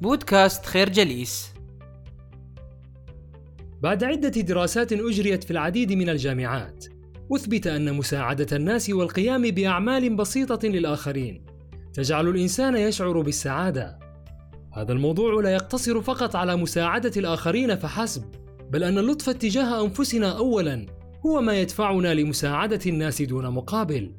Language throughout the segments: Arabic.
بودكاست خير جليس. بعد عدة دراسات أجريت في العديد من الجامعات أثبت أن مساعدة الناس والقيام بأعمال بسيطة للآخرين تجعل الإنسان يشعر بالسعادة. هذا الموضوع لا يقتصر فقط على مساعدة الآخرين فحسب بل أن اللطف تجاه أنفسنا أولا هو ما يدفعنا لمساعدة الناس دون مقابل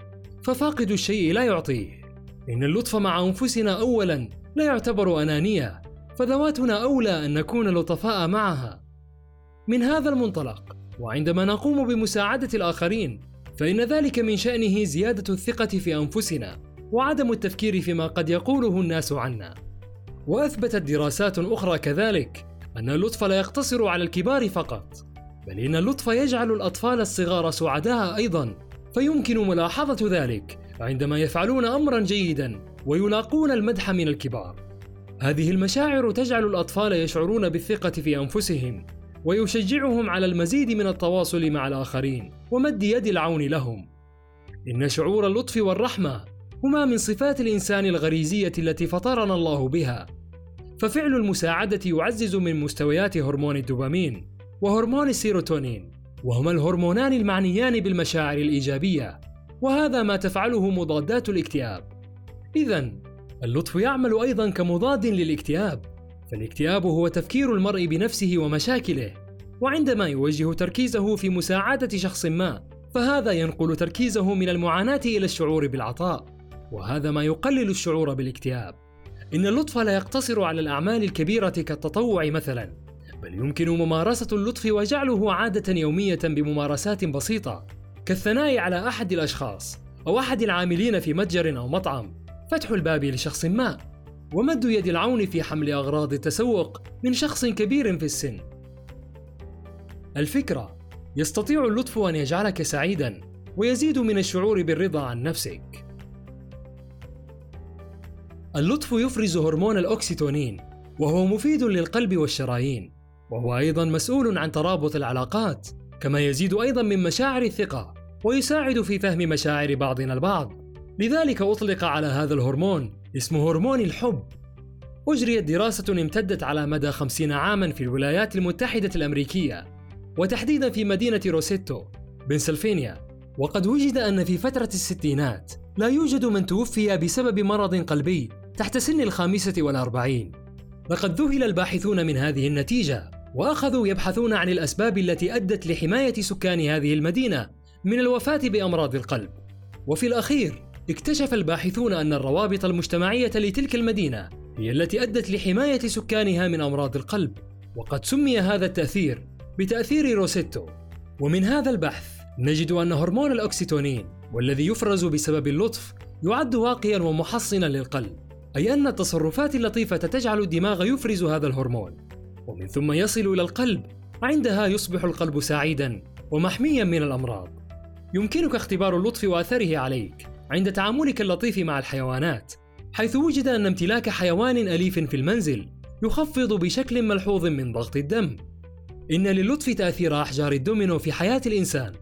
ففاقد الشيء لا يعطيه. إن اللطف مع أنفسنا أولا لا يعتبر أنانية فذواتنا أولى أن نكون لطفاء معها. من هذا المنطلق وعندما نقوم بمساعدة الآخرين فإن ذلك من شأنه زيادة الثقة في أنفسنا وعدم التفكير فيما قد يقوله الناس عنا. وأثبتت دراسات أخرى كذلك أن اللطف لا يقتصر على الكبار فقط بل إن اللطف يجعل الأطفال الصغار سعداء أيضا. فيمكن ملاحظة ذلك عندما يفعلون أمرا جيدا. ويلاقون المدح من الكبار. هذه المشاعر تجعل الأطفال يشعرون بالثقة في أنفسهم ويشجعهم على المزيد من التواصل مع الآخرين ومد يد العون لهم. إن شعور اللطف والرحمة هما من صفات الإنسان الغريزية التي فطرنا الله بها. ففعل المساعدة يعزز من مستويات هرمون الدوبامين وهرمون السيروتونين وهما الهرمونان المعنيان بالمشاعر الإيجابية وهذا ما تفعله مضادات الاكتئاب. إذا اللطف يعمل أيضا كمضاد للاكتئاب فالاكتئاب هو تفكير المرء بنفسه ومشاكله وعندما يوجه تركيزه في مساعدة شخص ما فهذا ينقل تركيزه من المعاناة إلى الشعور بالعطاء وهذا ما يقلل الشعور بالاكتئاب. إن اللطف لا يقتصر على الأعمال الكبيرة كالتطوع مثلا بل يمكن ممارسة اللطف وجعله عادة يومية بممارسات بسيطة كالثناء على أحد الأشخاص أو أحد العاملين في متجر أو مطعم. فتح الباب لشخص ما ومد يد العون في حمل أغراض التسوق من شخص كبير في السن. الفكرة يستطيع اللطف أن يجعلك سعيدا ويزيد من الشعور بالرضا عن نفسك. اللطف يفرز هرمون الأكسيتونين وهو مفيد للقلب والشرايين وهو أيضا مسؤول عن ترابط العلاقات كما يزيد أيضا من مشاعر الثقة ويساعد في فهم مشاعر بعضنا البعض. لذلك أطلق على هذا الهرمون اسمه هرمون الحب. أجريت دراسة امتدت على مدى خمسين عاما في الولايات المتحدة الأمريكية وتحديدا في مدينة روسيتو بنسلفانيا وقد وجد أن في فترة الستينات لا يوجد من توفي بسبب مرض قلبي تحت سن الخامسة والأربعين. لقد ذهل الباحثون من هذه النتيجة وأخذوا يبحثون عن الأسباب التي أدت لحماية سكان هذه المدينة من الوفاة بأمراض القلب. وفي الأخير اكتشف الباحثون أن الروابط المجتمعية لتلك المدينة هي التي أدت لحماية سكانها من أمراض القلب وقد سمي هذا التأثير بتأثير روسيتو ومن هذا البحث نجد أن هرمون الأكسيتونين والذي يفرز بسبب اللطف يعد واقيا ومحصنا للقلب أي أن التصرفات اللطيفة تجعل الدماغ يفرز هذا الهرمون. ومن ثم يصل إلى القلب عندها يصبح القلب سعيدا ومحميا من الأمراض. يمكنك اختبار اللطف وأثره عليك. عند تعاملك اللطيف مع الحيوانات حيث وجد أن امتلاك حيوان أليف في المنزل يخفض بشكل ملحوظ من ضغط الدم. إن للطف تأثير أحجار الدومينو في حياة الإنسان.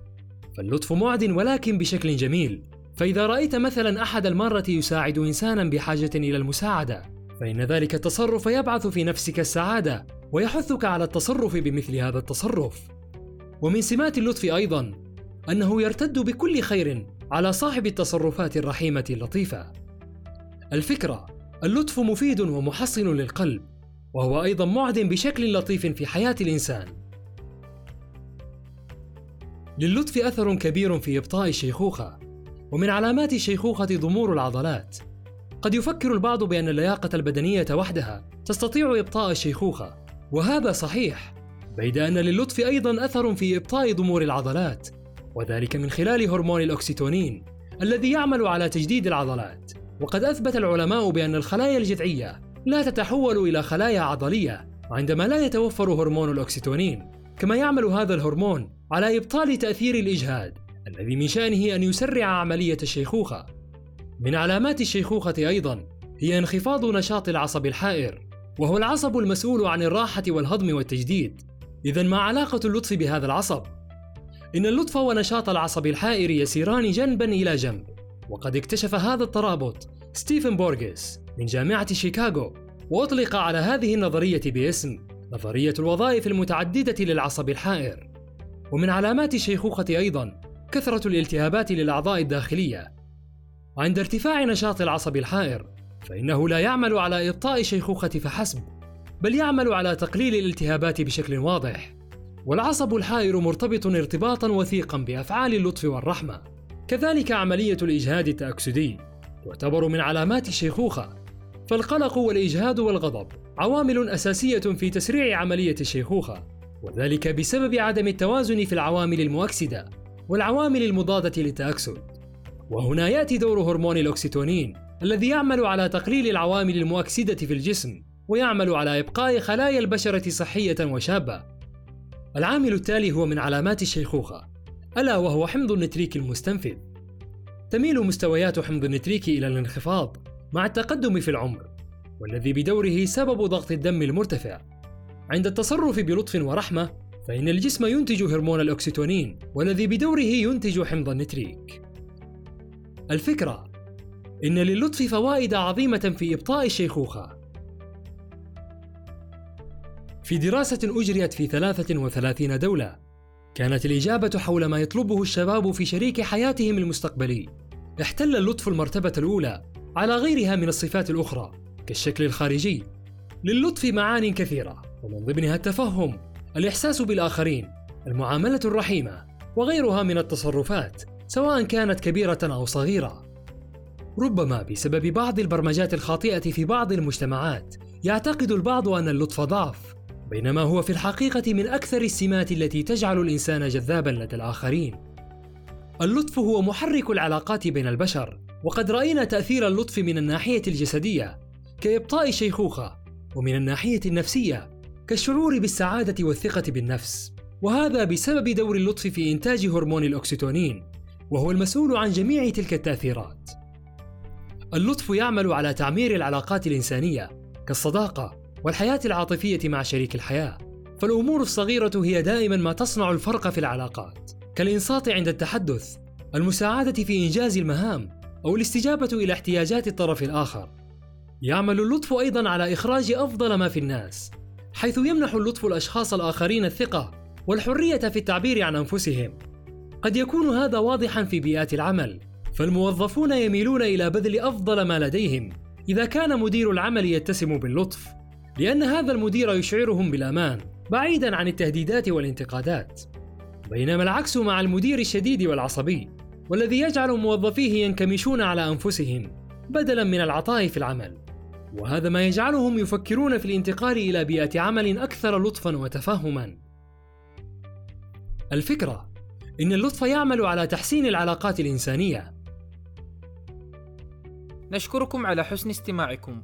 فاللطف معد ولكن بشكل جميل. فإذا رأيت مثلا أحد المارة يساعد إنسانا بحاجة إلى المساعدة فإن ذلك التصرف يبعث في نفسك السعادة ويحثك على التصرف بمثل هذا التصرف. ومن سمات اللطف أيضا أنه يرتد بكل خير على صاحب التصرفات الرحيمة اللطيفة. الفكرة: اللطف مفيد ومحصن للقلب، وهو أيضا معد بشكل لطيف في حياة الإنسان. للطف أثر كبير في إبطاء الشيخوخة، ومن علامات الشيخوخة ضمور العضلات. قد يفكر البعض بأن اللياقة البدنية وحدها تستطيع إبطاء الشيخوخة، وهذا صحيح، بيد أن للطف أيضا أثر في إبطاء ضمور العضلات، وذلك من خلال هرمون الأكسيتونين الذي يعمل على تجديد العضلات. وقد أثبت العلماء بأن الخلايا الجذعية لا تتحول إلى خلايا عضلية عندما لا يتوفر هرمون الأكسيتونين كما يعمل هذا الهرمون على إبطال تأثير الإجهاد الذي من شأنه أن يسرع عملية الشيخوخة. من علامات الشيخوخة أيضا هي انخفاض نشاط العصب الحائر وهو العصب المسؤول عن الراحة والهضم والتجديد. إذا ما علاقة اللطف بهذا العصب؟ إن اللطف ونشاط العصب الحائر يسيران جنبا إلى جنب. وقد اكتشف هذا الترابط ستيفن بورغيس من جامعة شيكاغو وأطلق على هذه النظرية باسم نظرية الوظائف المتعددة للعصب الحائر. ومن علامات الشيخوخة أيضا كثرة الالتهابات للأعضاء الداخلية. وعند ارتفاع نشاط العصب الحائر فإنه لا يعمل على إبطاء الشيخوخة فحسب بل يعمل على تقليل الالتهابات بشكل واضح. والعصب الحائر مرتبط ارتباطا وثيقا بأفعال اللطف والرحمة. كذلك عملية الإجهاد التأكسدي تعتبر من علامات الشيخوخة. فالقلق والإجهاد والغضب عوامل أساسية في تسريع عملية الشيخوخة وذلك بسبب عدم التوازن في العوامل المؤكسدة والعوامل المضادة للتأكسد. وهنا يأتي دور هرمون الأكسيتونين الذي يعمل على تقليل العوامل المؤكسدة في الجسم ويعمل على إبقاء خلايا البشرة صحية وشابة. العامل التالي هو من علامات الشيخوخة ألا وهو حمض النتريك المستنفذ. تميل مستويات حمض النتريك إلى الانخفاض مع التقدم في العمر والذي بدوره سبب ضغط الدم المرتفع. عند التصرف بلطف ورحمة فإن الجسم ينتج هرمون الأوكسيتوسين والذي بدوره ينتج حمض النتريك. الفكرة إن للطف فوائد عظيمة في إبطاء الشيخوخة في دراسة أجريت في 33 دولة. كانت الإجابة حول ما يطلبه الشباب في شريك حياتهم المستقبلي. احتل اللطف المرتبة الأولى على غيرها من الصفات الأخرى كالشكل الخارجي. للطف معان كثيرة ومن ضمنها التفهم الإحساس بالآخرين المعاملة الرحيمة وغيرها من التصرفات سواء كانت كبيرة أو صغيرة. ربما بسبب بعض البرمجات الخاطئة في بعض المجتمعات يعتقد البعض أن اللطف ضعف. بينما هو في الحقيقة من أكثر السمات التي تجعل الإنسان جذابا لدى الآخرين. اللطف هو محرك العلاقات بين البشر وقد رأينا تأثير اللطف من الناحية الجسدية كإبطاء الشيخوخة ومن الناحية النفسية كالشعور بالسعادة والثقة بالنفس. وهذا بسبب دور اللطف في إنتاج هرمون الأكسيتونين وهو المسؤول عن جميع تلك التأثيرات. اللطف يعمل على تعمير العلاقات الإنسانية كالصداقة والحياة العاطفية مع شريك الحياة. فالأمور الصغيرة هي دائما ما تصنع الفرق في العلاقات. كالإنصات عند التحدث المساعدة في إنجاز المهام أو الاستجابة إلى احتياجات الطرف الآخر. يعمل اللطف أيضا على إخراج أفضل ما في الناس حيث يمنح اللطف الأشخاص الآخرين الثقة والحرية في التعبير عن أنفسهم. قد يكون هذا واضحا في بيئات العمل فالموظفون يميلون إلى بذل أفضل ما لديهم. إذا كان مدير العمل يتسم باللطف لأن هذا المدير يشعرهم بالأمان بعيدا عن التهديدات والانتقادات. بينما العكس مع المدير الشديد والعصبي والذي يجعل موظفيه ينكمشون على أنفسهم بدلا من العطاء في العمل. وهذا ما يجعلهم يفكرون في الانتقال إلى بيئة عمل أكثر لطفا وتفهما. الفكرة إن اللطف يعمل على تحسين العلاقات الإنسانية. نشكركم على حسن استماعكم.